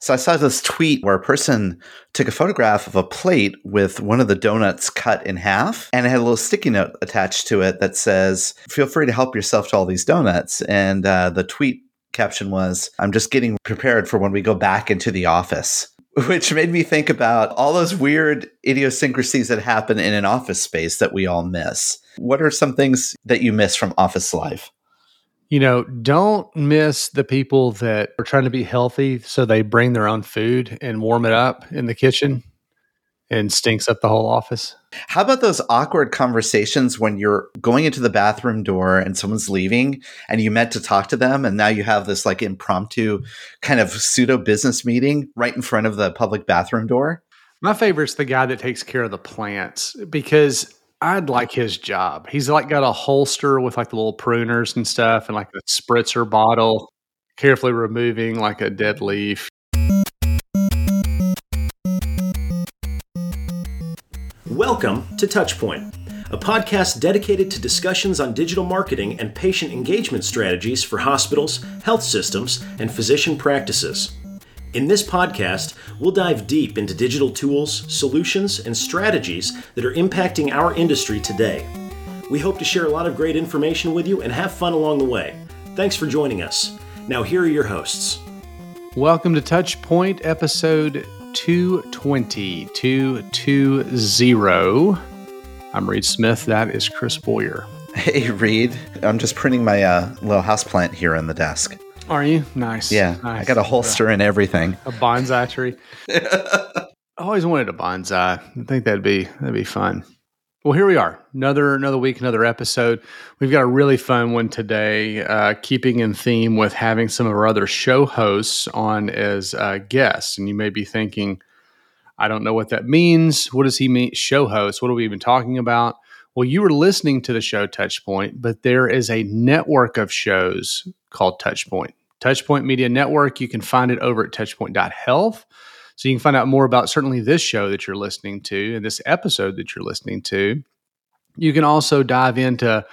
So I saw this tweet where a person took a photograph of a plate with one of the donuts cut in half and it had a little sticky note attached to it that says, feel free to help yourself to all these donuts. And uh, the tweet caption was, I'm just getting prepared for when we go back into the office. Which made me think about all those weird idiosyncrasies that happen in an office space that we all miss. What are some things that you miss from office life? You know, don't miss the people that are trying to be healthy, so they bring their own food and warm it up in the kitchen and stinks up the whole office. How about those awkward conversations when you're going into the bathroom door and someone's leaving and you meant to talk to them and now you have this like impromptu kind of pseudo business meeting right in front of the public bathroom door? My favorite's the guy that takes care of the plants because I'd like his job. He's like got a holster with like the little pruners and stuff and like a spritzer bottle, carefully removing like a dead leaf. Welcome to Touchpoint, a podcast dedicated to discussions on digital marketing and patient engagement strategies for hospitals, health systems, and physician practices. In this podcast, we'll dive deep into digital tools, solutions, and strategies that are impacting our industry today. We hope to share a lot of great information with you and have fun along the way. Thanks for joining us. Now, here are your hosts. Welcome to Touchpoint, episode 220. 220. I'm Reed Smith. That is Chris Boyer. Hey, Reed. I'm just printing my uh, little houseplant here on the desk. Are you? Nice. Yeah. Nice. I got a holster and everything. A bonsai tree. I always wanted a bonsai. I think that'd be that'd be fun. Well, here we are. Another another week, another episode. We've got a really fun one today, uh, keeping in theme with having some of our other show hosts on as uh, guests. And you may be thinking, I don't know what that means. What does he mean? Show host? What are we even talking about? Well, you were listening to the show Touchpoint, but there is a network of shows called Touchpoint. Touchpoint Media Network. You can find it over at touchpoint.health. So you can find out more about certainly this show that you're listening to and this episode that you're listening to. You can also dive into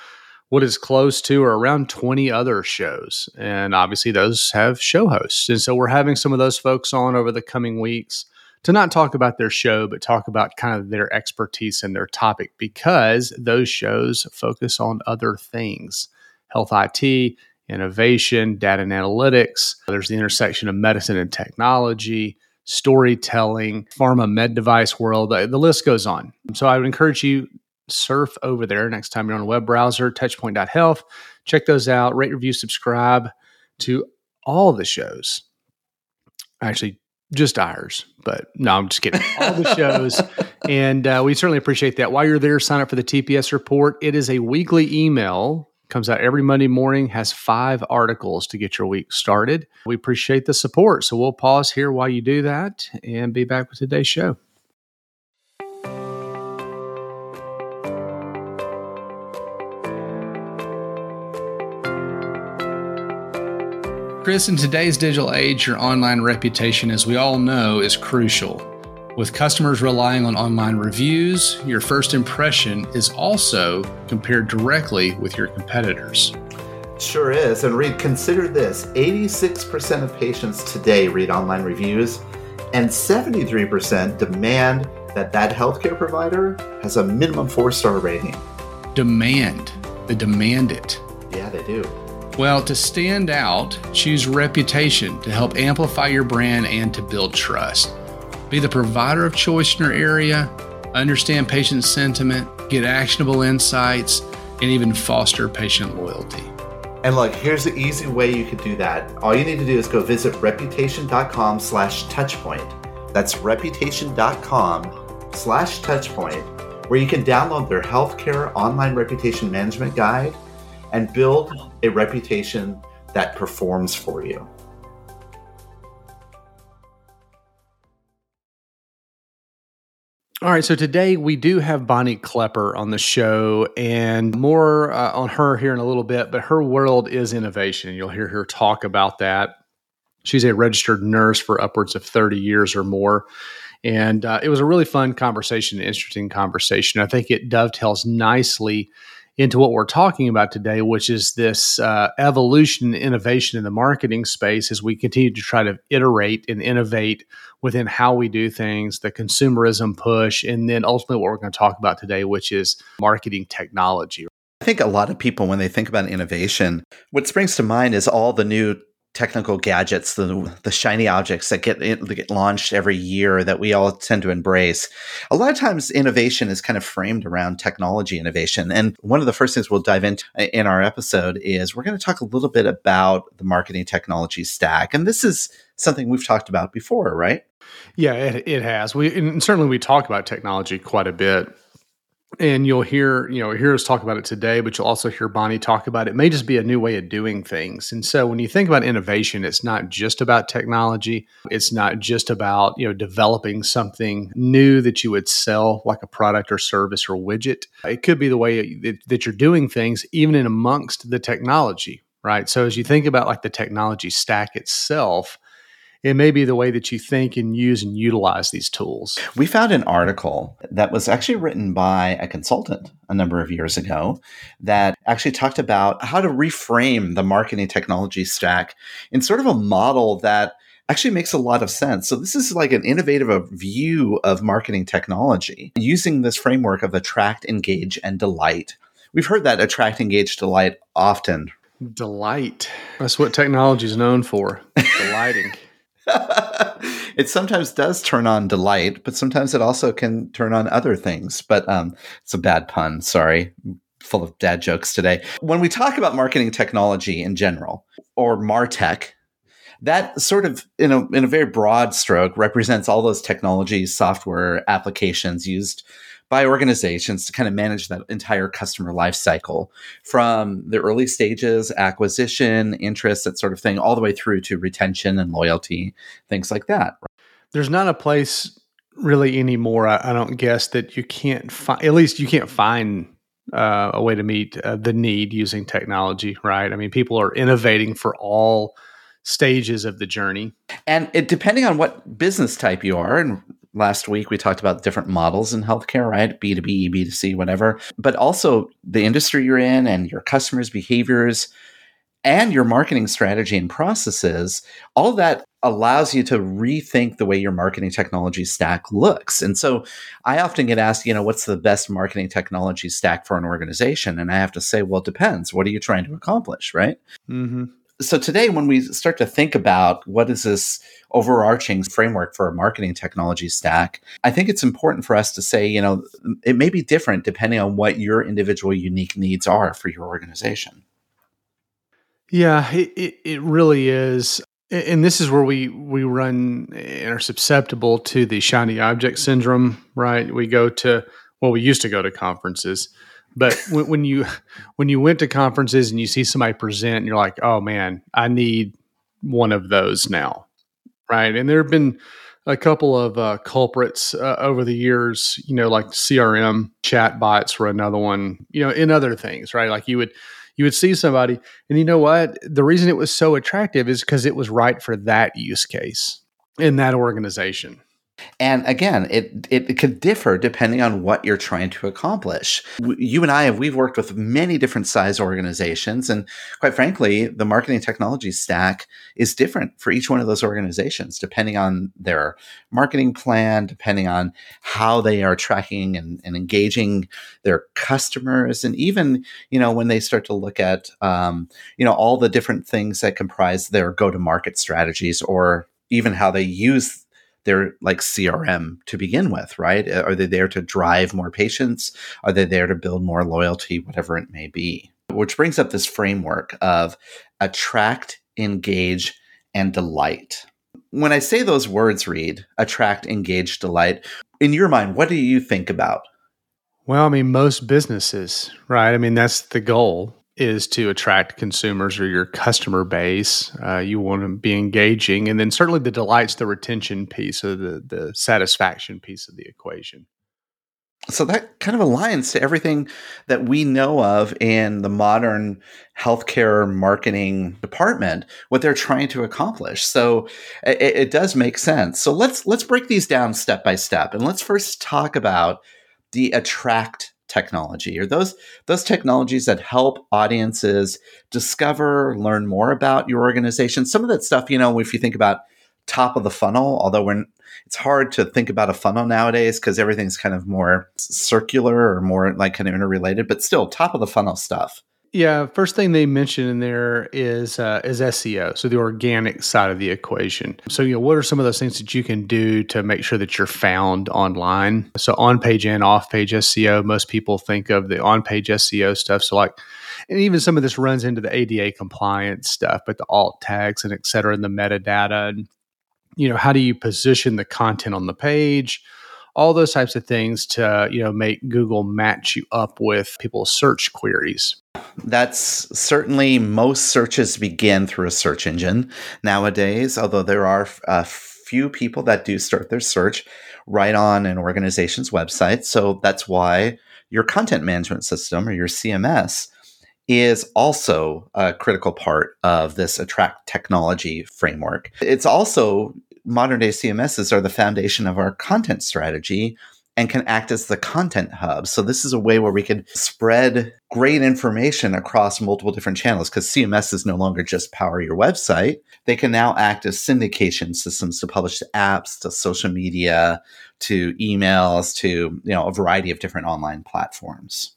what is close to or around 20 other shows. And obviously, those have show hosts. And so we're having some of those folks on over the coming weeks to not talk about their show, but talk about kind of their expertise and their topic because those shows focus on other things health IT, innovation, data and analytics. There's the intersection of medicine and technology, storytelling, pharma med device world. The list goes on. So I would encourage you surf over there next time you're on a web browser, touchpoint.health. Check those out, rate, review, subscribe to all the shows. Actually, just ours, but no, I'm just kidding. All the shows. and uh, we certainly appreciate that. While you're there, sign up for the TPS report. It is a weekly email comes out every Monday morning, has five articles to get your week started. We appreciate the support. So we'll pause here while you do that and be back with today's show. Chris, in today's digital age, your online reputation, as we all know, is crucial. With customers relying on online reviews, your first impression is also compared directly with your competitors. Sure is. And Reed, consider this 86% of patients today read online reviews, and 73% demand that that healthcare provider has a minimum four star rating. Demand. They demand it. Yeah, they do. Well, to stand out, choose reputation to help amplify your brand and to build trust. Be the provider of choice in your area, understand patient sentiment, get actionable insights, and even foster patient loyalty. And look, here's the easy way you could do that. All you need to do is go visit reputation.com slash touchpoint. That's reputation.com slash touchpoint, where you can download their healthcare online reputation management guide and build a reputation that performs for you. All right, so today we do have Bonnie Clipper on the show, and more uh, on her here in a little bit. But her world is innovation. You'll hear her talk about that. She's a registered nurse for upwards of 30 years or more. And uh, it was a really fun conversation, interesting conversation. I think it dovetails nicely into what we're talking about today, which is this uh, evolution innovation in the marketing space as we continue to try to iterate and innovate within how we do things, the consumerism push, and then ultimately what we're going to talk about today, which is marketing technology. I think a lot of people, when they think about innovation, what springs to mind is all the new technical gadgets, the the shiny objects that get, get launched every year that we all tend to embrace. A lot of times, innovation is kind of framed around technology innovation. And one of the first things we'll dive into in our episode is we're going to talk a little bit about the marketing technology stack. And this is something we've talked about before, right? Yeah, it, it has. We and certainly we talk about technology quite a bit and you'll hear you know hear us talk about it today but you'll also hear bonnie talk about it. it may just be a new way of doing things. And so when you think about innovation it's not just about technology. It's not just about you know developing something new that you would sell like a product or service or widget. It could be the way that, that you're doing things even in amongst the technology right? So as you think about like the technology stack itself it may be the way that you think and use and utilize these tools. We found an article that was actually written by a consultant a number of years ago that actually talked about how to reframe the marketing technology stack in sort of a model that actually makes a lot of sense. So this is like an innovative view of marketing technology using this framework of attract, engage, and delight. We've heard that attract, engage, delight often. Delight. That's what technology is known for. Delighting. it sometimes does turn on delight, but sometimes it also can turn on other things. But um, it's a bad pun. Sorry. Full of dad jokes today. When we talk about marketing technology in general, or MarTech, that sort of, in a, in a very broad stroke, represents all those technologies, software applications used by organizations to kind of manage that entire customer life cycle from the early stages, acquisition, interest, that sort of thing, all the way through to retention and loyalty, things like that. There's not a place really anymore, I, I don't guess, that you can't find, at least you can't find uh, a way to meet uh, the need using technology, right? I mean, people are innovating for all stages of the journey. And it, depending on what business type you are, and last week we talked about different models in healthcare, right? B2B, B2C, whatever, but also the industry you're in and your customers' behaviors and your marketing strategy and processes, all that allows you to rethink the way your marketing technology stack looks. And so I often get asked, you know, what's the best marketing technology stack for an organization? And I have to say, well, it depends. What are you trying to accomplish, right? Mm-hmm so today when we start to think about what is this overarching framework for a marketing technology stack i think it's important for us to say you know it may be different depending on what your individual unique needs are for your organization. Yeah it, it, really is. And this is where we we run and are susceptible to the shiny object syndrome right? We go to well we used to go to conferences but when, when, you when you went to conferences and you see somebody present, and you're like, oh man, I need one of those now, right? And there have been a couple of uh, culprits uh, over the years, you know, like CRM chatbots were another one, you know, in other things, right? Like you would you would see somebody, and you know what? The reason it was so attractive is because it was right for that use case in that organization. And again, it, it, could differ depending on what you're trying to accomplish. You and I have we've worked with many different size organizations, and quite frankly, the marketing technology stack is different for each one of those organizations, depending on their marketing plan, depending on how they are tracking and, and engaging their customers, and even you know when they start to look at um, you know all the different things that comprise their go-to-market strategies, or even how they use they're like CRM to begin with, right? Uh, are they there to drive more patients? Are they there to build more loyalty, whatever it may be? Which brings up this framework of attract, engage, and delight. When I say those words, Reed, attract, engage, delight, in your mind, what do you think about? Well, I mean, most businesses, right? I mean, that's the goal is to attract consumers or your customer base. Uh, you want to be engaging, and then certainly the delights, the retention piece, or the the satisfaction piece of the equation. So that kind of aligns to everything that we know of in the modern healthcare marketing department, what they're trying to accomplish. So it, it does make sense. So let's let's break these down step by step, and let's first talk about the attract technology or those those technologies that help audiences discover learn more about your organization. Some of that stuff you know if you think about top of the funnel although it's hard to think about a funnel nowadays because everything's kind of more circular or more like kind of interrelated but still top of the funnel stuff yeah, first thing they mention in there is uh, is SEO, so the organic side of the equation. So, you know, what are some of those things that you can do to make sure that you're found online? So, on page and off page SEO, most people think of the on page SEO stuff. So, like, and even some of this runs into the ADA compliance stuff, but the alt tags and et cetera, and the metadata, and you know, how do you position the content on the page? All those types of things to you know make google match you up with people's search queries that's certainly most searches begin through a search engine nowadays, although there are a few people that do start their search right on an organization's website. So that's why your content management system or your CMS is also a critical part of this attract technology framework. It's also modern day CMSs are the foundation of our content strategy and can act as the content hub. So this is a way where we could spread great information across multiple different channels because CMS is no longer just power your website. They can now act as syndication systems to publish to apps, to social media, to emails, to you know a variety of different online platforms.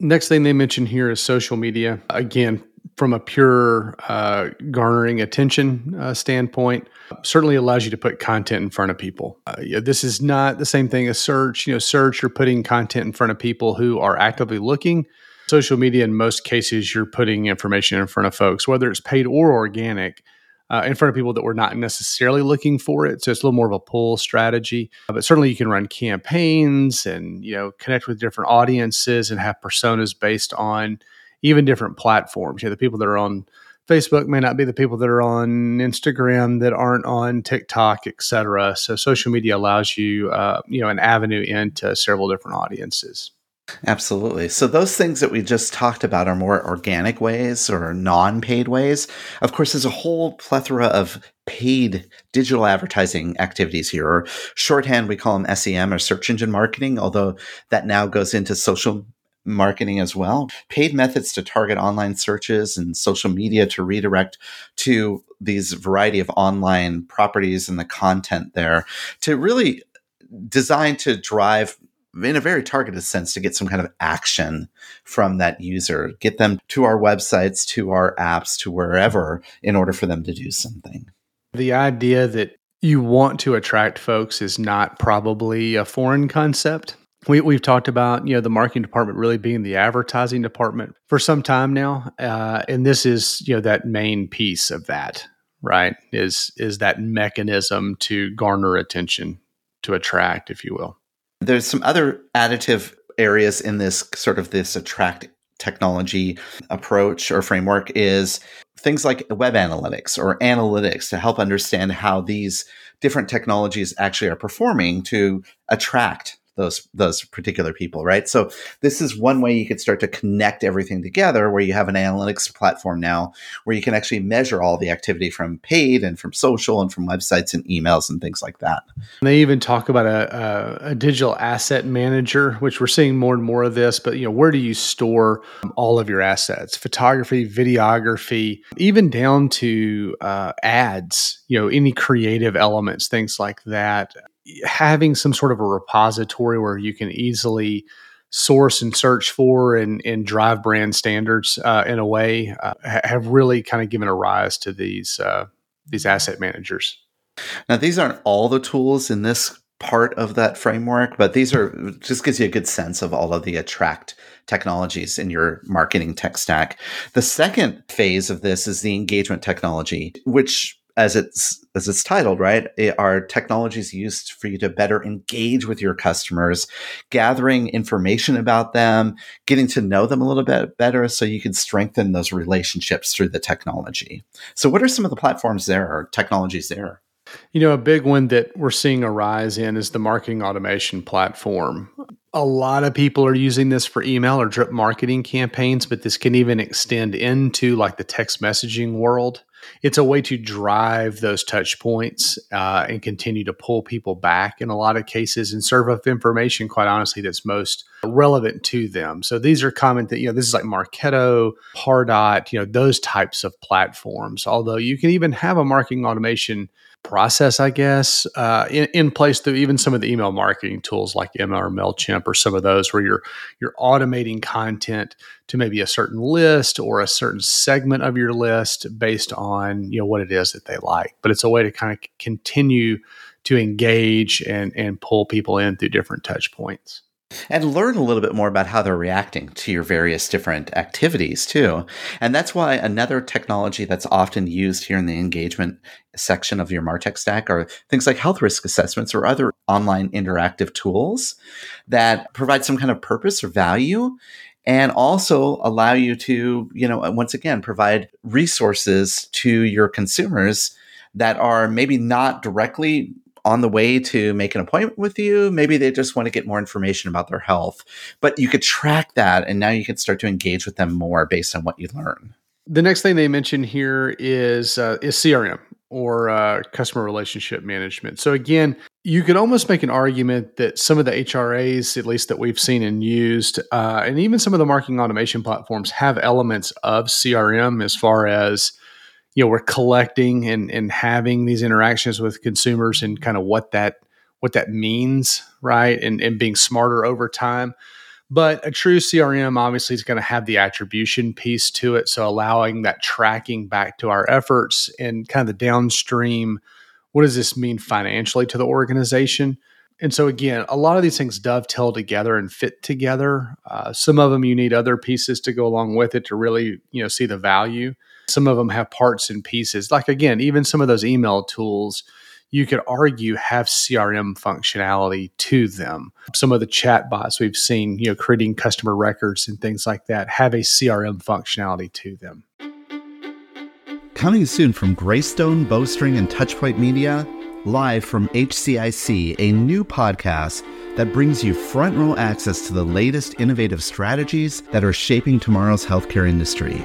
Next thing they mention here is social media. Again, from a pure uh, garnering attention uh, standpoint, certainly allows you to put content in front of people. Uh, yeah, this is not the same thing as search. You know, search you're putting content in front of people who are actively looking. Social media, in most cases, you're putting information in front of folks, whether it's paid or organic, uh, in front of people that were not necessarily looking for it. So it's a little more of a pull strategy. Uh, but certainly, you can run campaigns and you know connect with different audiences and have personas based on even different platforms. You know, the people that are on Facebook may not be the people that are on Instagram that aren't on TikTok, et cetera. So social media allows you, uh, you know, an avenue into several different audiences. Absolutely. So those things that we just talked about are more organic ways or non-paid ways. Of course, there's a whole plethora of paid digital advertising activities here, or shorthand we call them SEM or search engine marketing, although that now goes into social marketing as well. Paid methods to target online searches and social media to redirect to these variety of online properties and the content there to really design to drive in a very targeted sense to get some kind of action from that user, get them to our websites, to our apps, to wherever in order for them to do something. The idea that you want to attract folks is not probably a foreign concept we, we've talked about you know the marketing department really being the advertising department for some time now uh, and this is you know that main piece of that right is is that mechanism to garner attention to attract if you will. There's some other additive areas in this sort of this attract technology approach or framework is things like web analytics or analytics to help understand how these different technologies actually are performing to attract those those particular people, right? So this is one way you could start to connect everything together, where you have an analytics platform now, where you can actually measure all the activity from paid and from social and from websites and emails and things like that. And They even talk about a, a, a digital asset manager, which we're seeing more and more of this. But you know, where do you store all of your assets? Photography, videography, even down to uh, ads. You know, any creative elements, things like that having some sort of a repository where you can easily source and search for and, and drive brand standards uh, in a way uh, have really kind of given a rise to these uh, these asset managers. Now, these aren't all the tools in this part of that framework, but these are just gives you a good sense of all of the attract technologies in your marketing tech stack. The second phase of this is the engagement technology, which as it's as it's titled, right, it are technologies used for you to better engage with your customers, gathering information about them, getting to know them a little bit better, so you can strengthen those relationships through the technology. So, what are some of the platforms there or technologies there? You know, a big one that we're seeing a rise in is the marketing automation platform. A lot of people are using this for email or drip marketing campaigns, but this can even extend into like the text messaging world it's a way to drive those touch points uh, and continue to pull people back in a lot of cases and serve up information, quite honestly, that's most relevant to them. So these are common that, you know, this is like Marketo, Pardot, you know, those types of platforms. Although you can even have a marketing automation process, I guess, uh, in, in place through even some of the email marketing tools like Emma or Mailchimp or some of those where you're you're automating content to maybe a certain list or a certain segment of your list based on you know what it is that they like. But it's a way to kind of continue to engage and and pull people in through different touch points and learn a little bit more about how they're reacting to your various different activities too. And that's why another technology that's often used here in the engagement section of your Martech stack are things like health risk assessments or other online interactive tools that provide some kind of purpose or value and also allow you to, you know, once again, provide resources to your consumers that are maybe not directly on the way to make an appointment with you. Maybe they just want to get more information about their health, but you could track that and now you can start to engage with them more based on what you learn. The next thing they mention here is uh, is CRM or uh, customer relationship management. So again, you could almost make an argument that some of the HRAs, at least that we've seen and used, uh, and even some of the marketing automation platforms have elements of CRM as far as you know we're collecting and and having these interactions with consumers and kind of what that what that means right and and being smarter over time. But a true crm obviously is going to have the attribution piece to it so allowing that tracking back to our efforts and kind of the downstream what does this mean financially to the organization? And so again a lot of these things dovetail together and fit together. Uh, some of them you need other pieces to go along with it to really you know see the value some of them have parts and pieces. Like again, even some of those email tools, you could argue have CRM functionality to them. Some of the chat bots we've seen, you know, creating customer records and things like that have a CRM functionality to them. Coming soon from Greystone, BowStern, and Touchpoint Media, live from HCIC, a new podcast that brings you front row access to the latest innovative strategies that are shaping tomorrow's healthcare industry.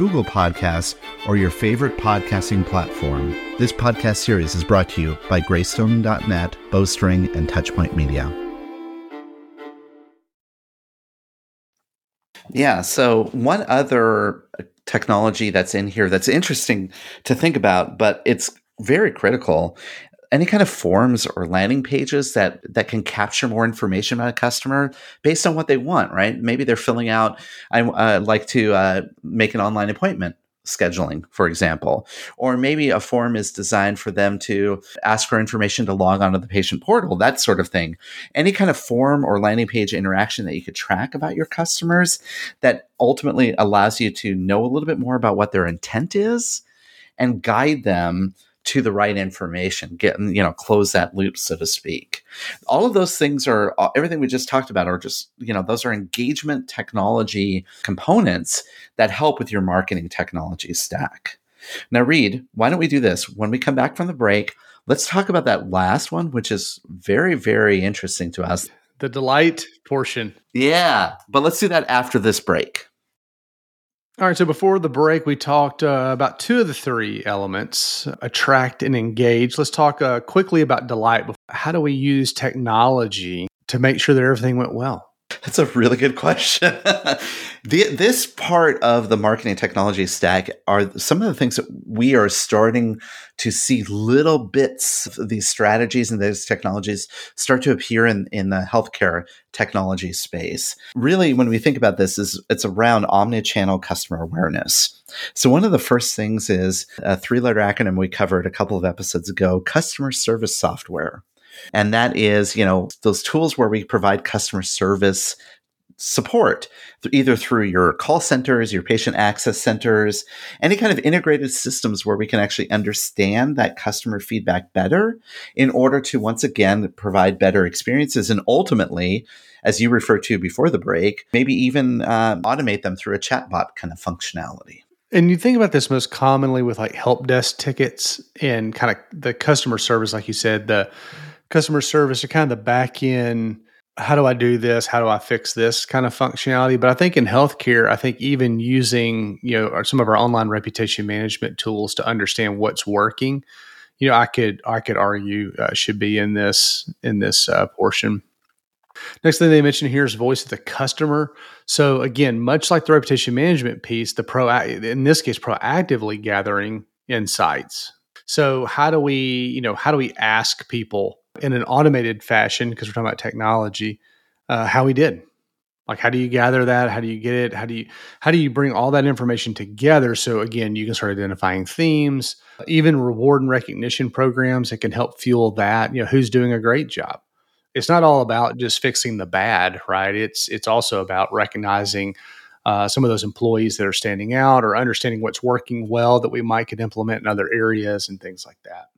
Google Podcasts, or your favorite podcasting platform. This podcast series is brought to you by Greystone.net, BowStern, and Touchpoint Media. Yeah, so one other technology that's in here that's interesting to think about, but it's very critical any kind of forms or landing pages that that can capture more information about a customer based on what they want right? Maybe they're filling out i uh, like to uh, make an online appointment scheduling for example. Or maybe a form is designed for them to ask for information to log onto the patient portal that sort of thing. Any kind of form or landing page interaction that you could track about your customers that ultimately allows you to know a little bit more about what their intent is and guide them to the right information, get you know, close that loop, so to speak. All of those things are uh, everything we just talked about are just, you know, those are engagement technology components that help with your marketing technology stack. Now, Reed, why don't we do this? When we come back from the break, let's talk about that last one, which is very, very interesting to us. The delight portion. Yeah, but let's do that after this break. All right. So before the break, we talked uh, about two of the three elements attract and engage. Let's talk uh, quickly about delight. How do we use technology to make sure that everything went well? That's a really good question. the, this part of the marketing technology stack are some of the things that we are starting to see little bits of these strategies and these technologies start to appear in, in the healthcare technology space. Really, when we think about this, is it's around omni-channel customer awareness. So one of the first things is a three-letter acronym we covered a couple of episodes ago, customer service software. And that is, you know, those tools where we provide customer service support either through your call centers, your patient access centers, any kind of integrated systems where we can actually understand that customer feedback better in order to once again provide better experiences and ultimately, as you referred to before the break, maybe even uh, automate them through a chatbot kind of functionality. And you think about this most commonly with like help desk tickets and kind of the customer service, like you said, the customer service are kind of the back end how do I do this? How do I fix this kind of functionality? But I think in healthcare, I think even using you know some of our online reputation management tools to understand what's working, you know, I could I could argue uh, should be in this in this uh, portion. Next thing they mentioned here is voice of the customer. So again, much like the reputation management piece, the pro in this case proactively gathering insights. So how do we you know how do we ask people in an automated fashion because we're talking about technology uh, how we did. Like how do you gather that? How do you get it? How do you how do you bring all that information together? So again you can start identifying themes. Even reward and recognition programs that can help fuel that. You know who's doing a great job? It's not all about just fixing the bad right? It's it's also about recognizing uh, some of those employees that are standing out or understanding what's working well that we might could implement in other areas and things like that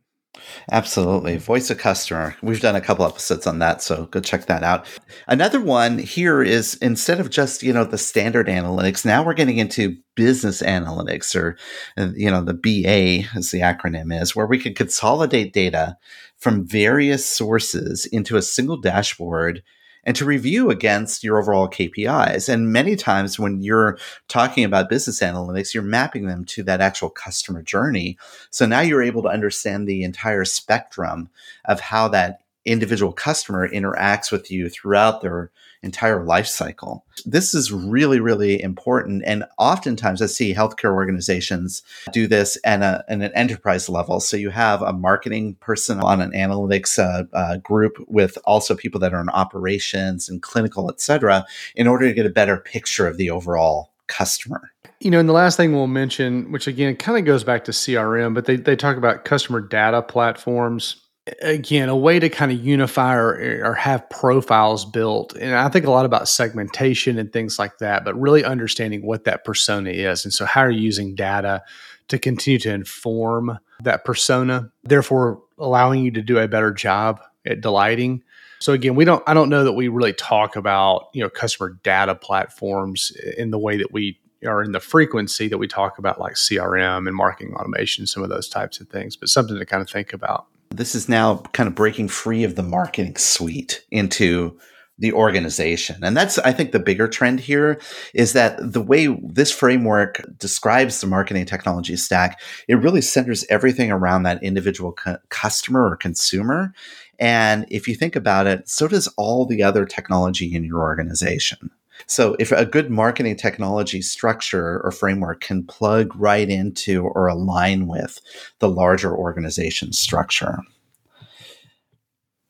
Absolutely. Voice of customer. We've done a couple episodes on that, so go check that out. Another one here is instead of just, you know, the standard analytics, now we're getting into business analytics or, uh, you know, the BA as the acronym is, where we can consolidate data from various sources into a single dashboard and to review against your overall KPIs. And many times when you're talking about business analytics, you're mapping them to that actual customer journey. So now you're able to understand the entire spectrum of how that individual customer interacts with you throughout their entire life cycle. This is really, really important. And oftentimes I see healthcare organizations do this at, a, at an enterprise level. So you have a marketing person on an analytics uh, uh, group with also people that are in operations and clinical, et cetera, in order to get a better picture of the overall customer. You know, and the last thing we'll mention, which again kind of goes back to CRM, but they, they talk about customer data platforms again a way to kind of unify or, or, have profiles built. And i think a lot about segmentation and things like that but really understanding what that persona is. And so how are you using data to continue to inform that persona therefore allowing you to do a better job at delighting? So again we don't i don't know that we really talk about you know customer data platforms in the way that we are in the frequency that we talk about like crm and marketing automation some of those types of things but something to kind of think about this is now kind of breaking free of the marketing suite into the organization. And that's, I think, the bigger trend here is that the way this framework describes the marketing technology stack, it really centers everything around that individual cu- customer or consumer. And if you think about it, so does all the other technology in your organization. So, if a good marketing technology structure or framework can plug right into or align with the larger organization structure.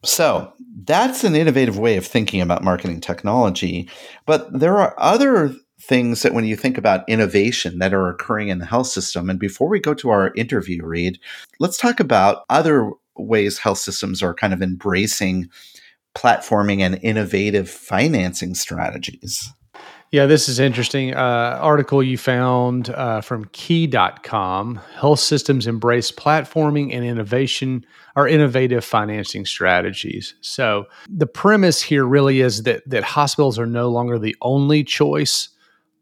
So, that's an innovative way of thinking about marketing technology. But there are other things that when you think about innovation that are occurring in the health system. And before we go to our interview, Reed, let's talk about other ways health systems are kind of embracing platforming and innovative financing strategies. Yeah, this is interesting. Uh, article you found uh, from key.com Health systems embrace platforming and innovation or innovative financing strategies. So, the premise here really is that, that hospitals are no longer the only choice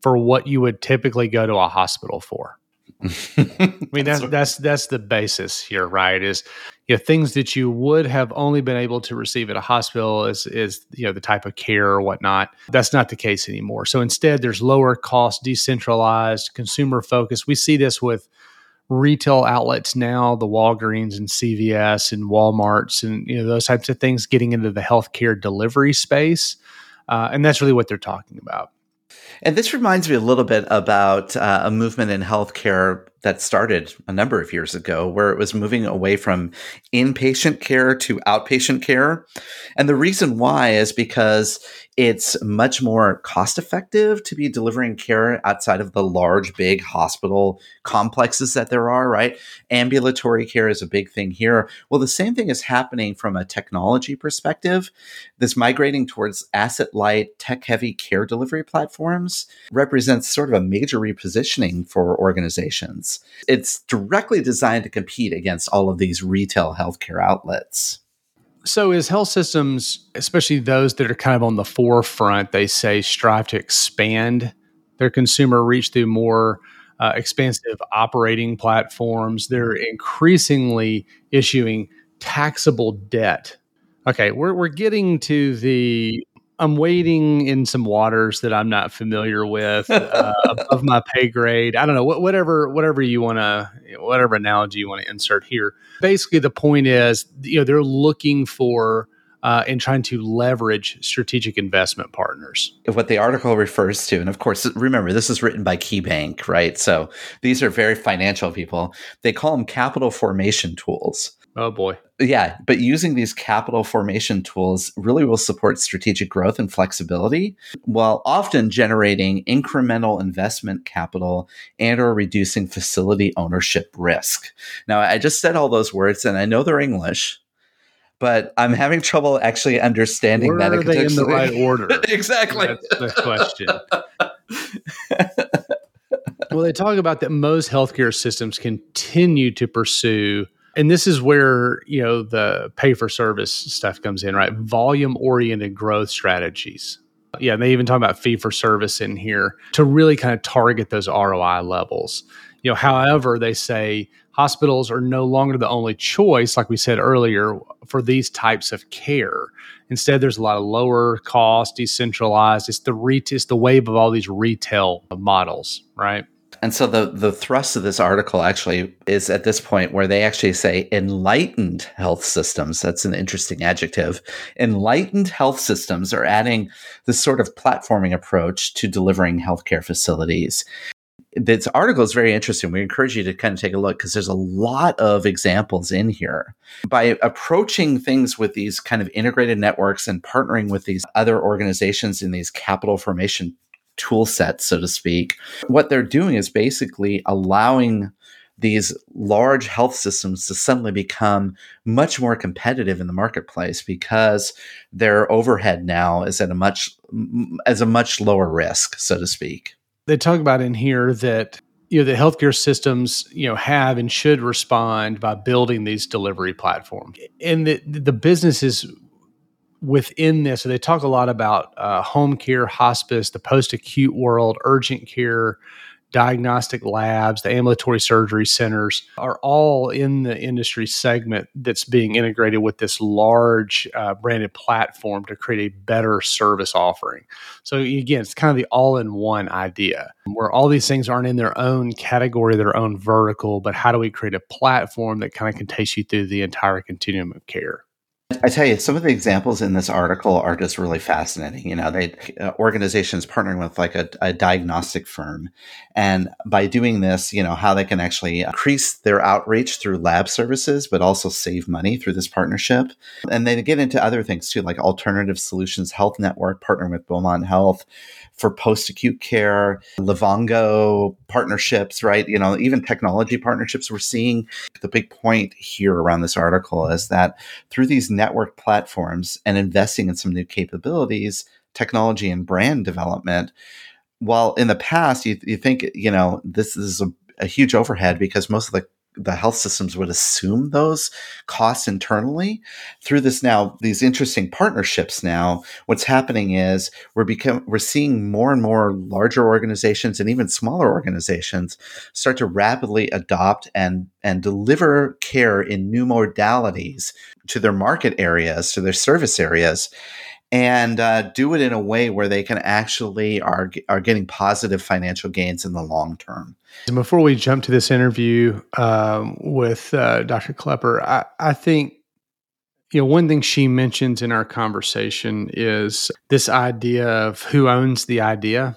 for what you would typically go to a hospital for. I mean that's that's that's the basis here, right? Is you know things that you would have only been able to receive at a hospital is is you know the type of care or whatnot. That's not the case anymore. So instead, there's lower cost, decentralized, consumer focused. We see this with retail outlets now, the Walgreens and CVS and WalMarts and you know those types of things getting into the healthcare delivery space, uh, and that's really what they're talking about. And this reminds me a little bit about uh, a movement in healthcare that started a number of years ago where it was moving away from inpatient care to outpatient care. And the reason why is because it's much more cost effective to be delivering care outside of the large, big hospital complexes that there are, right? Ambulatory care is a big thing here. Well, the same thing is happening from a technology perspective. This migrating towards asset light, tech heavy care delivery platforms represents sort of a major repositioning for organizations. It's directly designed to compete against all of these retail healthcare outlets. So, as health systems, especially those that are kind of on the forefront, they say strive to expand their consumer reach through more uh, expansive operating platforms. They're increasingly issuing taxable debt. Okay, we're, we're getting to the I'm wading in some waters that I'm not familiar with uh, of my pay grade. I don't know whatever whatever you want to whatever analogy you want to insert here. Basically, the point is you know they're looking for uh, and trying to leverage strategic investment partners. What the article refers to, and of course, remember this is written by KeyBank, right? So these are very financial people. They call them capital formation tools. Oh boy. Yeah, but using these capital formation tools really will support strategic growth and flexibility while often generating incremental investment capital and or reducing facility ownership risk. Now, I just said all those words and I know they're English, but I'm having trouble actually understanding Were that. Are they in the right order? exactly. That's the question. well, they talk about that most healthcare systems continue to pursue and this is where you know the pay for service stuff comes in right? Volume oriented growth strategies. Yeah they even talk about fee for service in here to really kind of target those roi levels. You know however they say hospitals are no longer the only choice like we said earlier for these types of care. Instead there's a lot of lower cost decentralized it's the re- it's the wave of all these retail models right and so the the thrust of this article actually is at this point where they actually say enlightened health systems. That's an interesting adjective. Enlightened health systems are adding this sort of platforming approach to delivering healthcare facilities. This article is very interesting. We encourage you to kind of take a look because there's a lot of examples in here. By approaching things with these kind of integrated networks and partnering with these other organizations in these capital formation tool set, so to speak. What they're doing is basically allowing these large health systems to suddenly become much more competitive in the marketplace because their overhead now is at a much as a much lower risk, so to speak. They talk about in here that you know the healthcare systems you know have and should respond by building these delivery platforms, and the the businesses within this, so they talk a lot about uh, home care, hospice, the post acute world, urgent care, diagnostic labs, the ambulatory surgery centers are all in the industry segment that's being integrated with this large uh, branded platform to create a better service offering. So, again, it's kind of the all in one idea where all these things aren't in their own category, their own vertical, but how do we create a platform that kind of can take you through the entire continuum of care? I tell you, some of the examples in this article are just really fascinating. You know, they uh, organizations partnering with like a, a, diagnostic firm, and by doing this, you know, how they can actually increase their outreach through lab services, but also save money through this partnership. And they get into other things too, like Alternative Solutions Health Network partnering with Beaumont Health for post acute care, Livongo partnerships, right? You know, even technology partnerships. We're seeing the big point here around this article is that through these network platforms and investing in some new capabilities, technology and brand development, while in the past you, you think, you know, this is a, a huge overhead because most of the the health systems would assume those costs internally. Through this now these interesting partnerships now what's happening is we're become we're seeing more and more larger organizations and even smaller organizations start to rapidly adopt and and deliver care in new modalities to their market areas to their service areas and uh, do it in a way where they can actually are are getting positive financial gains in the long term. And before we jump to this interview um, with uh, Dr. Clipper, I, I think you know one thing she mentions in our conversation is this idea of who owns the idea.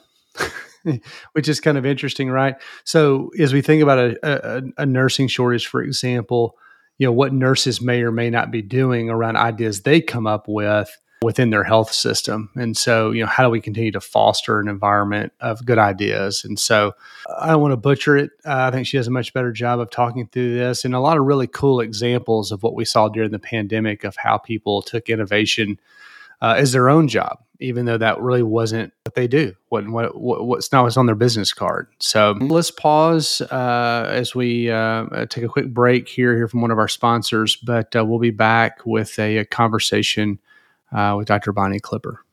which is kind of interesting, right? So as we think about a, a, a nursing shortage, for example, you know what nurses may or may not be doing around ideas they come up with within their health system. And so, you know, how do we continue to foster an environment of good ideas? And so, I don't want to butcher it. Uh, I think she does a much better job of talking through this and a lot of really cool examples of what we saw during the pandemic of how people took innovation uh, as their own job, even though that really wasn't what they do. What, what, what what's not what's on their business card. So mm-hmm. let's pause uh, as we uh, take a quick break here, here from one of our sponsors. But uh, we'll be back with a, a conversation uh, with Dr. Bonnie Clipper.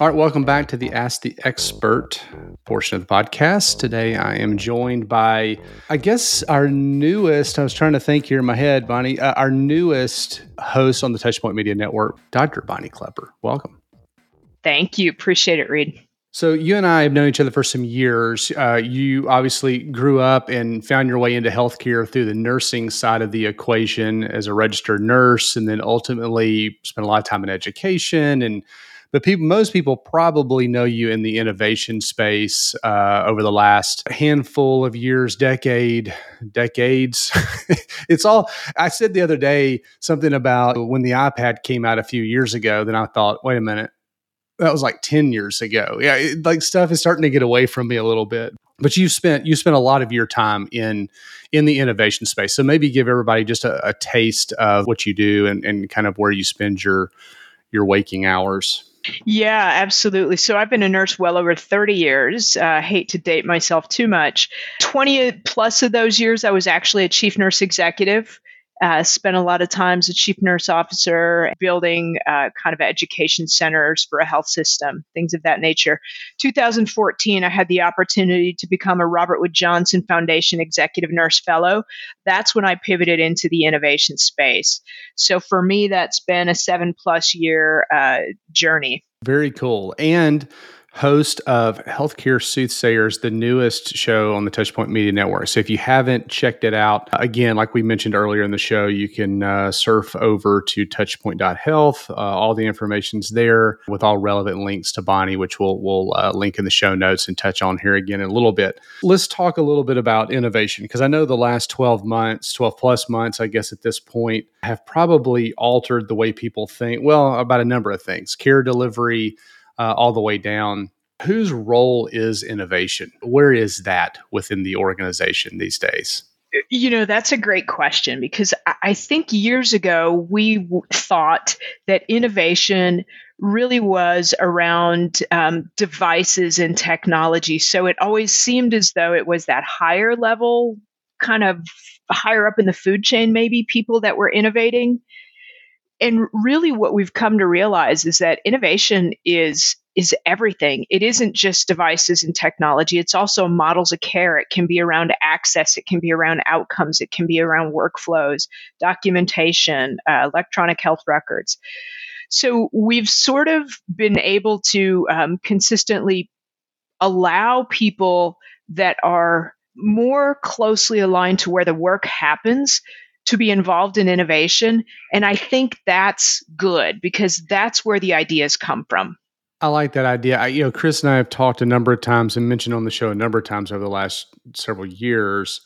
All right, welcome back to the Ask the Expert portion of the podcast. Today I am joined by, I guess, our newest, I was trying to think here in my head, Bonnie, uh, our newest host on the Touchpoint Media Network, Dr. Bonnie Clipper. Welcome. Thank you. Appreciate it, Reed. So you and I have known each other for some years. Uh, you obviously grew up and found your way into healthcare through the nursing side of the equation as a registered nurse, and then ultimately spent a lot of time in education. And but people, most people probably know you in the innovation space uh, over the last handful of years, decade, decades. it's all. I said the other day something about when the iPad came out a few years ago. Then I thought, wait a minute that was like 10 years ago. Yeah, it, like stuff is starting to get away from me a little bit. But you've spent you spent a lot of your time in in the innovation space. So maybe give everybody just a, a taste of what you do and, and kind of where you spend your your waking hours. Yeah, absolutely. So I've been a nurse well over 30 years. Uh, hate to date myself too much. 20 plus of those years, I was actually a chief nurse executive uh, spent a lot of time as a chief nurse officer building uh, kind of education centers for a health system, things of that nature. 2014, I had the opportunity to become a Robert Wood Johnson Foundation Executive Nurse Fellow. That's when I pivoted into the innovation space. So for me, that's been a seven plus year uh, journey. Very cool. And host of Healthcare Soothsayers, the newest show on the Touchpoint Media Network. So if you haven't checked it out, again, like we mentioned earlier in the show, you can uh, surf over to touchpoint.health. Uh, all the information's there with all relevant links to Bonnie, which we'll, we'll uh, link in the show notes and touch on here again in a little bit. Let's talk a little bit about innovation because I know the last 12 months, 12 plus months, I guess at this point, have probably altered the way people think, well, about a number of things care delivery, uh, all the way down. Whose role is innovation? Where is that within the organization these days? You know, that's a great question because I think years ago we thought that innovation really was around um, devices and technology. So it always seemed as though it was that higher level, kind of higher up in the food chain, maybe people that were innovating and really what we've come to realize is that innovation is is everything. It isn't just devices and technology. It's also models of care. It can be around access. It can be around outcomes. It can be around workflows documentation uh, electronic health records. So we've sort of been able to um, consistently allow people that are more closely aligned to where the work happens to be involved in innovation. And I think that's good because that's where the ideas come from. I like that idea. I, you know, Chris and I have talked a number of times and mentioned on the show a number of times over the last several years.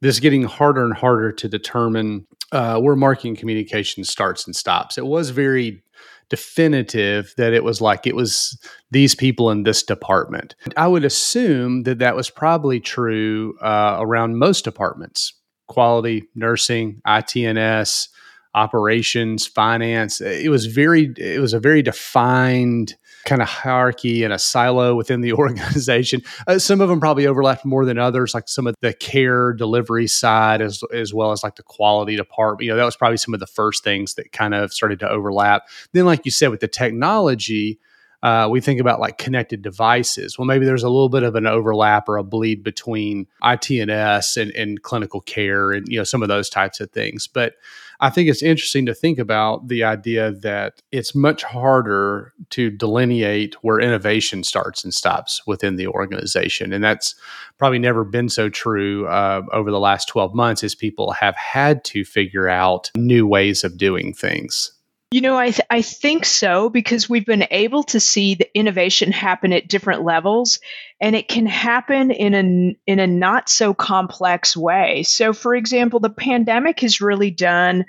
This getting harder and harder to determine uh, where marketing communication starts and stops. It was very definitive that it was like it was these people in this department. I would assume that that was probably true uh, around most departments quality, nursing, IT&S, operations, finance. It was very, it was a very defined kind of hierarchy and a silo within the organization. Uh, some of them probably overlapped more than others, like some of the care delivery side, as as well as like the quality department. You know, that was probably some of the first things that kind of started to overlap. Then, like you said, with the technology. Uh, we think about like connected devices. Well, maybe there's a little bit of an overlap or a bleed between IT&S and, and clinical care and you know some of those types of things. But I think it's interesting to think about the idea that it's much harder to delineate where innovation starts and stops within the organization. And that's probably never been so true uh, over the last 12 months as people have had to figure out new ways of doing things. You know, I, th- I think so because we've been able to see the innovation happen at different levels and it can happen in a, in a not so complex way. So, for example, the pandemic has really done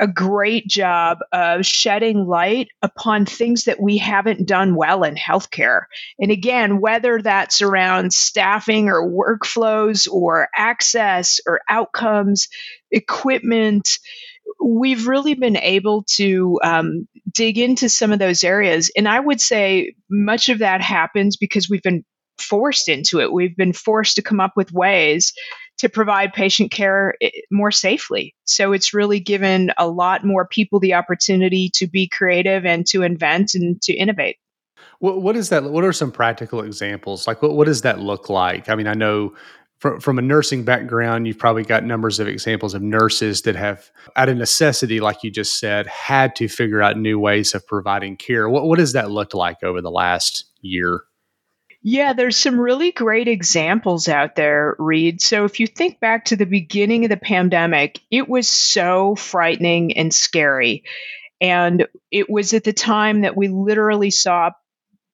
a great job of shedding light upon things that we haven't done well in healthcare. And again, whether that's around staffing or workflows or access or outcomes, equipment, we've really been able to um, dig into some of those areas. And I would say much of that happens because we've been forced into it. We've been forced to come up with ways to provide patient care eh, more safely. So it's really given a lot more people the opportunity to be creative and to invent and to innovate. What, what is that? What are some practical examples? Like, what, what does that look like? I mean, I know from, from a nursing background, you've probably got numbers of examples of nurses that have, out of necessity, like you just said, had to figure out new ways of providing care. What, what does that look like over the last year? Yeah, there's some really great examples out there, Reed. So if you think back to the beginning of the pandemic, it was so frightening and scary. And it was at the time that we literally saw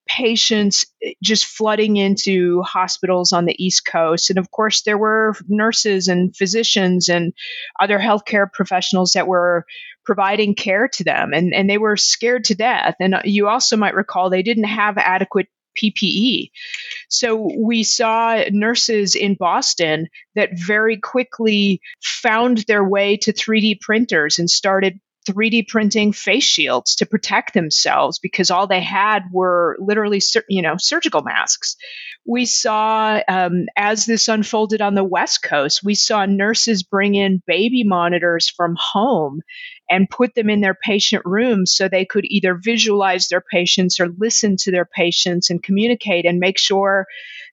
patients eh, just flooding into hospitals on the East Coast. And of course, there were nurses and physicians and other healthcare professionals that were providing care to them, and, and they were scared to death. And you also might recall they didn't have adequate PPE. So we saw nurses in Boston that very quickly found their way to 3D printers and started 3D printing face shields to protect themselves because all they had were literally, you know, surgical masks. We saw um, as this unfolded on the West Coast, we saw nurses bring in baby monitors from home and put them in their patient rooms so they could either visualize their patients or listen to their patients and communicate and make sure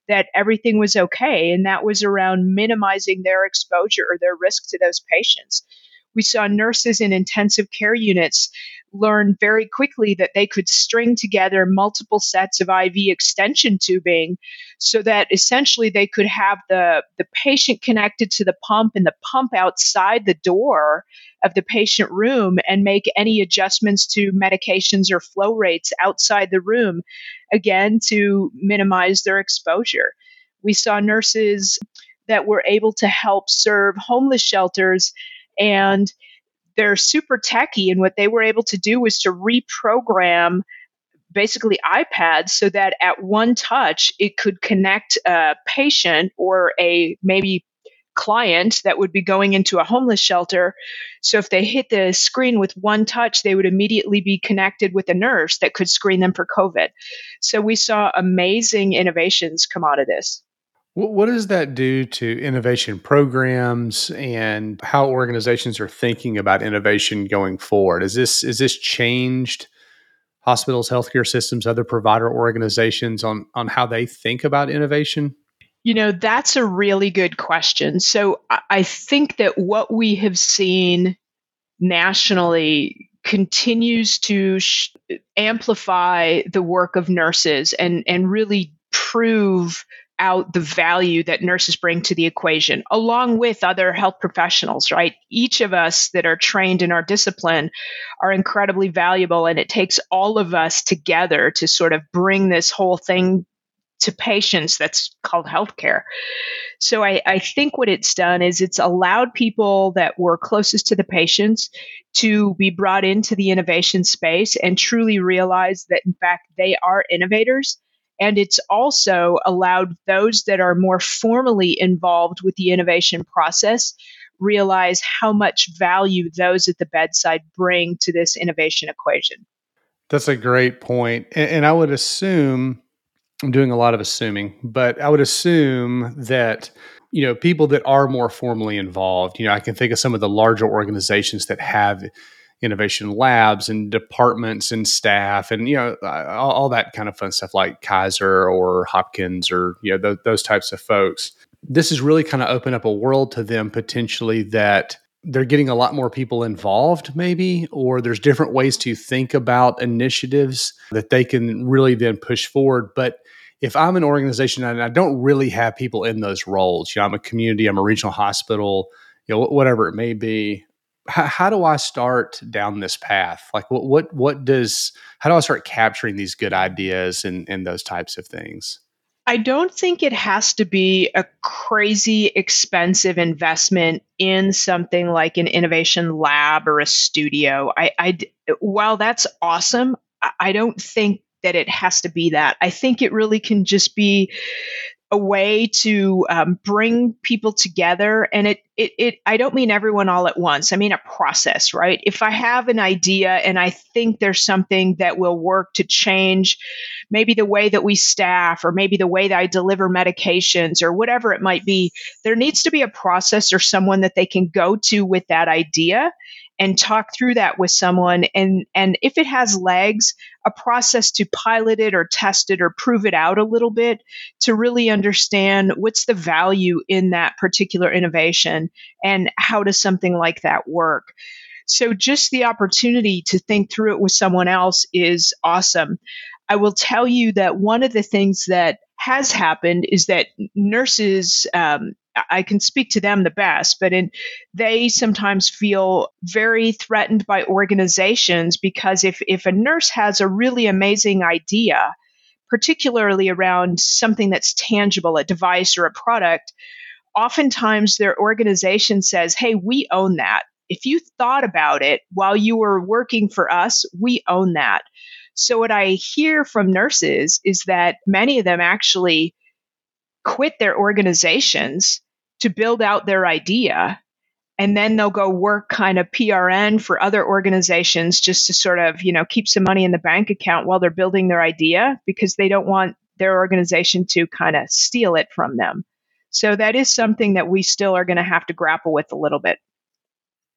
that everything was okay. And that was around minimizing their exposure or their risk to those patients. We saw nurses in intensive care units learn very quickly that they could string together multiple sets of IV extension tubing so that essentially they could have the, the patient connected to the pump and the pump outside the door of the patient room and make any adjustments to medications or flow rates outside the room, again, to minimize their exposure. We saw nurses that were able to help serve homeless shelters and they're super techy and what they were able to do was to reprogram basically iPads so that at one touch it could connect a patient or a maybe client that would be going into a homeless shelter. So if they hit the screen with one touch, they would immediately be connected with a nurse that could screen them for COVID. So we saw amazing innovations come out of this. What does that do to innovation programs and how organizations are thinking about innovation going forward? Is this is this changed hospitals, healthcare systems, other provider organizations on on how they think about innovation? You know, that's a really good question. So I think that what we have seen nationally continues to sh- amplify the work of nurses and and really prove out the value that nurses bring to the equation, along with other health professionals, right? Each of us that are trained in our discipline are incredibly valuable, and it takes all of us together to sort of bring this whole thing to patients that's called healthcare. So I, I, think what it's done is it's allowed people that were closest to the patients to be brought into the innovation space and truly realize that in fact they are innovators and it's also allowed those that are more formally involved with the innovation process realize how much value those at the bedside bring to this innovation equation. That's a great point. And, and I would assume, I'm doing a lot of assuming, but I would assume that you know people that are more formally involved you know i can think of some of the larger organizations that have innovation labs and departments and staff and you know all, all that kind of fun stuff like Kaiser or Hopkins or you know th- those types of folks. This has really kind of opened up a world to them potentially that they're getting a lot more people involved maybe or there's different ways to think about initiatives that they can really then push forward but if i'm an organization and i don't really have people in those roles you know i'm a community i'm a regional hospital you know whatever it may be how, do i start down this path like what what what does how do i start capturing these good ideas and and those types of things I don't think it has to be a crazy expensive investment in something like an innovation lab or a studio. I, I while that's awesome, I don't think that it has to be that. I think it really can just be a way to um, bring people together. And it, it it i don't mean everyone all at once. I mean a process right? If i have an idea and i think there's something that will work to change maybe the way that we staff or maybe the way that i deliver medications or whatever it might be there needs to be a process or someone that they can go to with that idea and talk through that with someone. And and if it has legs a process to pilot it or test it or prove it out a little bit to really understand what's the value in that particular innovation and how does something like that work. So just the opportunity to think through it with someone else is awesome. I will tell you that one of the things that has happened is that nurses um, I can speak to them the best, but in, they sometimes feel very threatened by organizations because if, if a nurse has a really amazing idea, particularly around something that's tangible, a device or a product, oftentimes their organization says, Hey, we own that. If you thought about it while you were working for us, we own that. So, what I hear from nurses is that many of them actually quit their organizations to build out their idea and then they'll go work kind of PRN for other organizations just to sort of, you know, keep some money in the bank account while they're building their idea because they don't want their organization to kind of steal it from them. So that is something that we still are going to have to grapple with a little bit.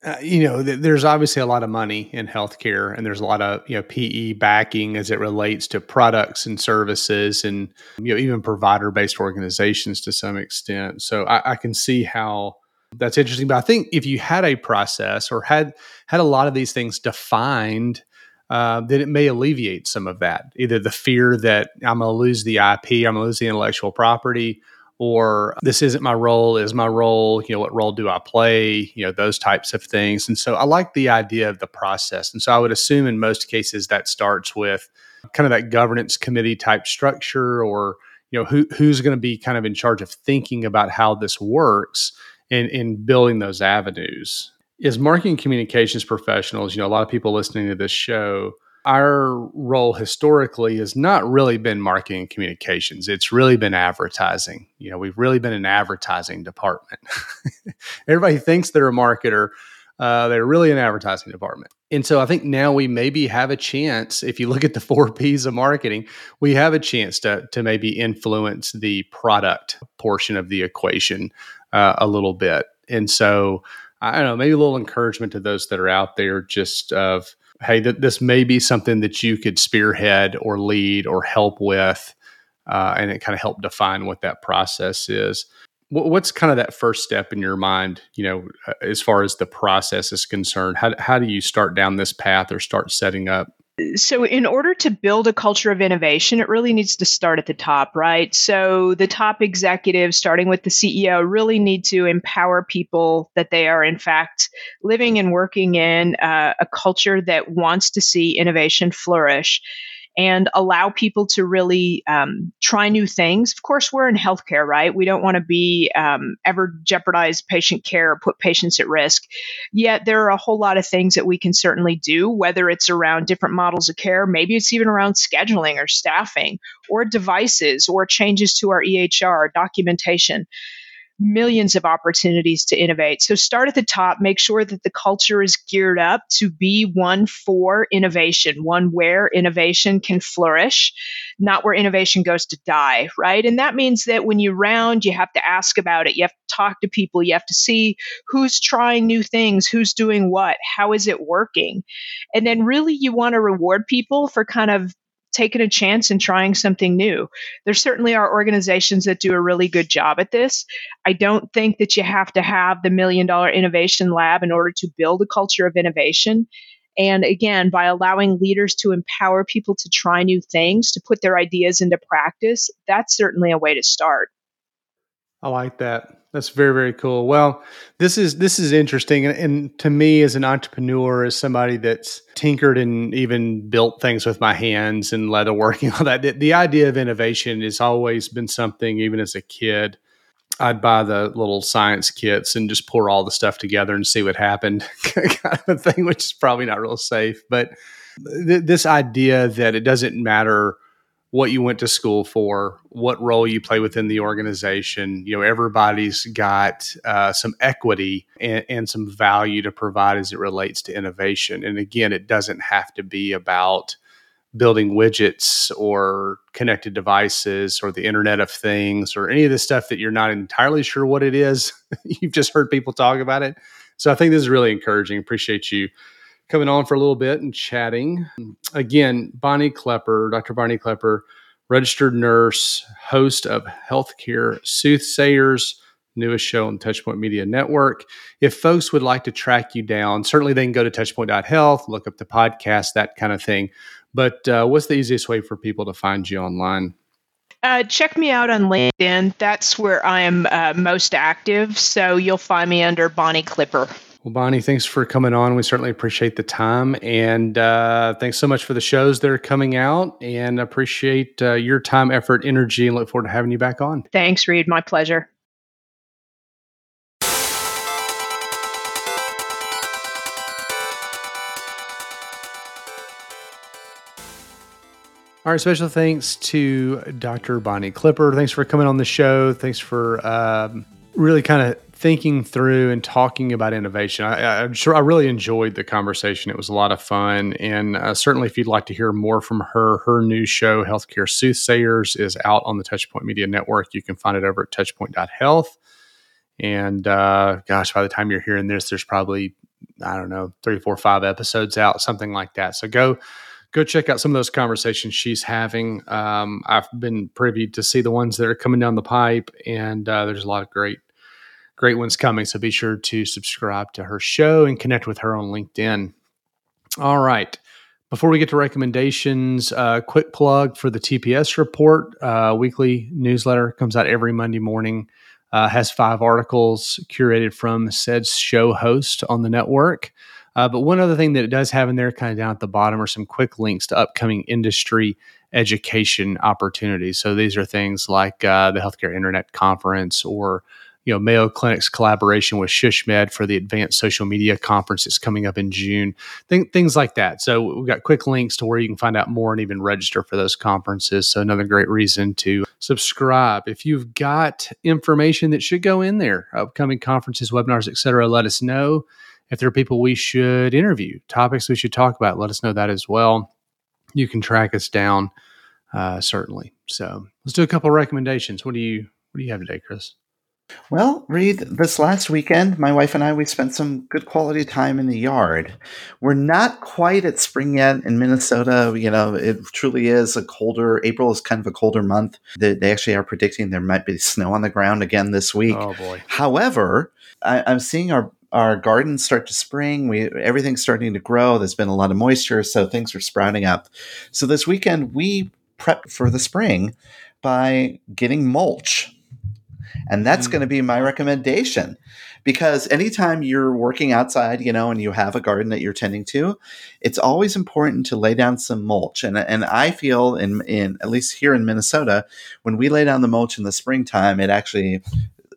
Uh, you know, th- there's obviously a lot of money in healthcare, and there's a lot of you know PE backing as it relates to products and services, and you know even provider-based organizations to some extent. So I, I can see how that's interesting. But I think if you had a process or had had a lot of these things defined, uh, then it may alleviate some of that. Either the fear that I'm going to lose the IP, I'm going to lose the intellectual property, or this isn't my role is my role you know what role do i play you know those types of things. And so i like the idea of the process. And so i would assume in most cases that starts with kind of that governance committee type structure or you know who, who's going to be kind of in charge of thinking about how this works and in building those avenues. As marketing communications professionals you know a lot of people listening to this show our role historically has not really been marketing and communications. It's really been advertising. You know, we've really been an advertising department. Everybody thinks they're a marketer. Uh, they're really an advertising department. And so I think now we maybe have a chance, if you look at the four P's of marketing, we have a chance to, to maybe influence the product portion of the equation uh, a little bit. And so I don't know, maybe a little encouragement to those that are out there just of, hey, that this may be something that you could spearhead or lead or help with, uh, and it kind of help define what that process is. What's kind of that first step in your mind, you know, as far as the process is concerned? How, how do you start down this path or start setting up so in order to build a culture of innovation it really needs to start at the top right? So the top executives starting with the ceo really need to empower people that they are in fact living and working in uh, a culture that wants to see innovation flourish and allow people to really um, try new things. Of course, we're in healthcare, right? We don't want to be um, ever jeopardize patient care or put patients at risk. Yet there are a whole lot of things that we can certainly do, whether it's around different models of care, maybe it's even around scheduling or staffing or devices or changes to our EHR documentation millions of opportunities to innovate. So start at the top, make sure that the culture is geared up to be one for innovation, one where innovation can flourish, not where innovation goes to die, right? And that means that when you round, you have to ask about it. You have to talk to people. You have to see who's trying new things, who's doing what, how is it working? And then really you want to reward people for kind of taking a chance and trying something new. There certainly are organizations that do a really good job at this. I don't think that you have to have the million dollar innovation lab in order to build a culture of innovation. And again, by allowing leaders to empower people to try new things, to put their ideas into practice, that's certainly a way to start. I like that. That's very very cool. Well, this is this is interesting, and, and, to me, as an entrepreneur, as somebody that's tinkered and even built things with my hands and leatherworking, all that, the, the idea of innovation has always been something. Even as a kid, I'd buy the little science kits and just pour all the stuff together and see what happened, kind of a thing, which is probably not real safe. But th- this idea that it doesn't matter what you went to school for, what role you play within the organization. You know, everybody's got uh, some equity and, and, some value to provide as it relates to innovation. And again, it doesn't have to be about building widgets or connected devices or the Internet of Things or any of the stuff that you're not entirely sure what it is. You've just heard people talk about it. So I think this is really encouraging. Appreciate you coming on for a little bit and chatting. Again, Bonnie Clipper, Dr. Bonnie Clipper, registered nurse, host of Healthcare Soothsayers, newest show on Touchpoint Media Network. If folks would like to track you down, certainly they can go to touchpoint.health, look up the podcast, that kind of thing. But uh, what's the easiest way for people to find you online? Uh, check me out on LinkedIn. That's where I am uh, most active. So you'll find me under Bonnie Clipper. Well, Bonnie, thanks for coming on. We certainly appreciate the time. And uh, thanks so much for the shows that are coming out and appreciate uh, your time, effort, energy, and look forward to having you back on. Thanks, Reed. My pleasure. All right, special thanks to Dr. Bonnie Clipper. Thanks for coming on the show. Thanks for um, really kind of thinking through and talking about innovation. I, am sure I really enjoyed the conversation. It was a lot of fun. And uh, certainly, if you'd like to hear more from her, her new show, Healthcare Soothsayers, is out on the Touchpoint Media Network. You can find it over at touchpoint.health. And uh, gosh, by the time you're hearing this, there's probably, I don't know, three, four, five episodes out, something like that. So go go check out some of those conversations she's having. Um, I've been privy to see the ones that are coming down the pipe, and uh, there's a lot of great great ones coming. So be sure to subscribe to her show and connect with her on LinkedIn. All right. Before we get to recommendations, uh, quick plug for the TPS report. Uh, weekly newsletter comes out every Monday morning. Uh, has five articles curated from said show host on the network. Uh, but one other thing that it does have in there, kind of down at the bottom, are some quick links to upcoming industry education opportunities. So these are things like uh, the Healthcare Internet Conference or you know Mayo Clinic's collaboration with SHSMD for the Advanced Social Media Conference that's coming up in June, Th- things like that. So we've got quick links to where you can find out more and even register for those conferences. So another great reason to subscribe. If you've got information that should go in there, upcoming conferences, webinars, etc., let us know. If there are people we should interview, topics we should talk about, let us know that as well. You can track us down, uh, certainly. So let's do a couple recommendations. What do you What do you have today, Chris? Well, Reed, this last weekend, my wife and I, we spent some good quality time in the yard. We're not quite at spring yet in Minnesota. You know, it truly is a colder, April is kind of a colder month. They, they actually are predicting there might be snow on the ground again this week. Oh, boy. However, I, I'm seeing our our gardens start to spring. We everything's starting to grow. There's been a lot of moisture, so things are sprouting up. So this weekend we prepped for the spring by getting mulch and that's mm. going to be my recommendation because anytime you're working outside, you know, and you have a garden that you're tending to, it's always important to lay down some mulch. And, and I feel in, in, at least here in Minnesota, when we lay down the mulch in the springtime, it actually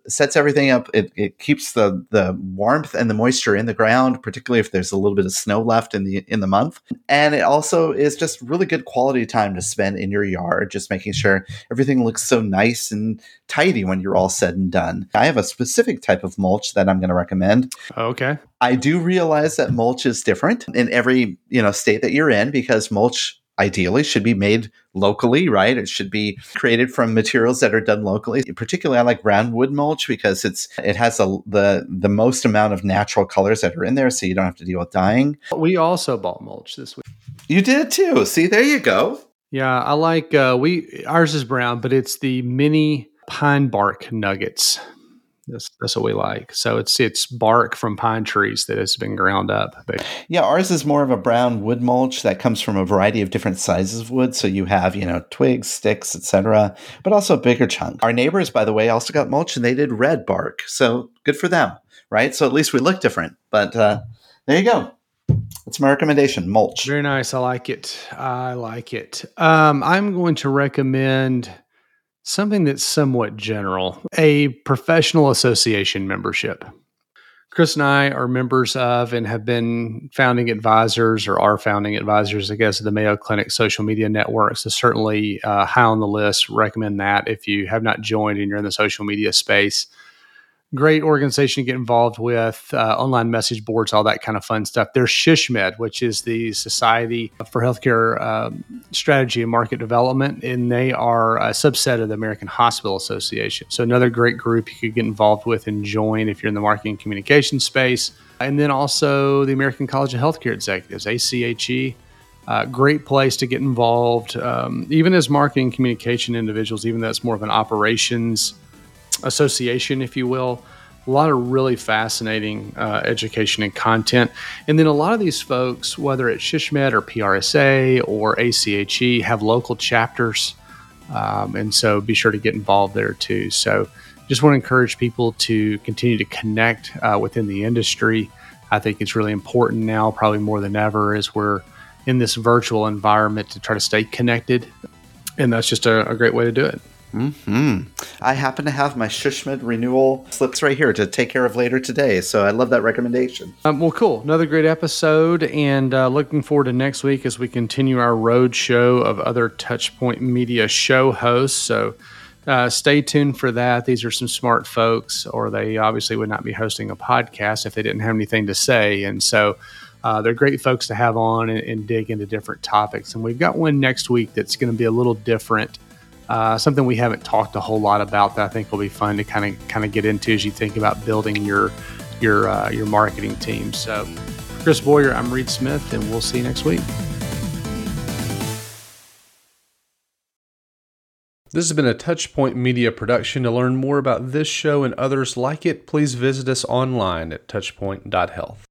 sets everything up. It, it keeps the the warmth and the moisture in the ground, particularly if there's a little bit of snow left in the in the month. And it also is just really good quality time to spend in your yard, just making sure everything looks so nice and tidy when you're all said and done. I have a specific type of mulch that I'm going to recommend. Okay. I do realize that mulch is different in every, you know, state that you're in because mulch ideally should be made locally, right? It should be created from materials that are done locally. Particularly, I like brown wood mulch because it's it has a, the the most amount of natural colors that are in there, so you don't have to deal with dyeing. We also bought mulch this week. You did too. See, there you go. Yeah, I like uh, we ours is brown, but it's the mini pine bark nuggets. That's, that's what we like. So it's it's bark from pine trees that has been ground up. But yeah, ours is more of a brown wood mulch that comes from a variety of different sizes of wood. So you have you know twigs, sticks, etc., but also a bigger chunk. Our neighbors, by the way, also got mulch and they did red bark. So good for them, right? So at least we look different. But uh, there you go. It's my recommendation, mulch. Very nice. I like it. I like it. Um, I'm going to recommend something that's somewhat general a professional association membership. Chris and I are members of and have been founding advisors or are founding advisors, I guess, of the Mayo Clinic social media network. So, certainly uh, high on the list. Recommend that if you have not joined and you're in the social media space great organization to get involved with, uh, online message boards, all that kind of fun stuff. There's SHSMD, which is the Society for Healthcare um, Strategy and Market Development, and they are a subset of the American Hospital Association. So another great group you could get involved with and join if you're in the marketing communication space. And then also the American College of Healthcare Executives, ACHE. Uh, great place to get involved, um, even as marketing communication individuals, even though it's more of an operations association, if you will. A lot of really fascinating uh, education and content. And then a lot of these folks, whether it's SHSMD or PRSA or ACHE, have local chapters. Um, and so be sure to get involved there too. So just want to encourage people to continue to connect uh, within the industry. I think it's really important now, probably more than ever, as we're in this virtual environment to try to stay connected. And that's just a, a great way to do it. Hmm. I happen to have my SHSMD renewal slips right here to take care of later today, so I love that recommendation. Um, well, cool. Another great episode, and uh, looking forward to next week as we continue our road show of other Touchpoint Media show hosts. So. Uh, stay tuned for that. These are some smart folks, or they obviously would not be hosting a podcast if they didn't have anything to say. And so uh, they're great folks to have on and, and dig into different topics. And we've got one next week that's going to be a little different uh, something we haven't talked a whole lot about that I think will be fun to kind of kind of get into as you think about building your your uh, your marketing team. So, Chris Boyer, I'm Reed Smith, and we'll see you next week. This has been a Touchpoint Media production. To learn more about this show and others like it, please visit us online at touchpoint.health.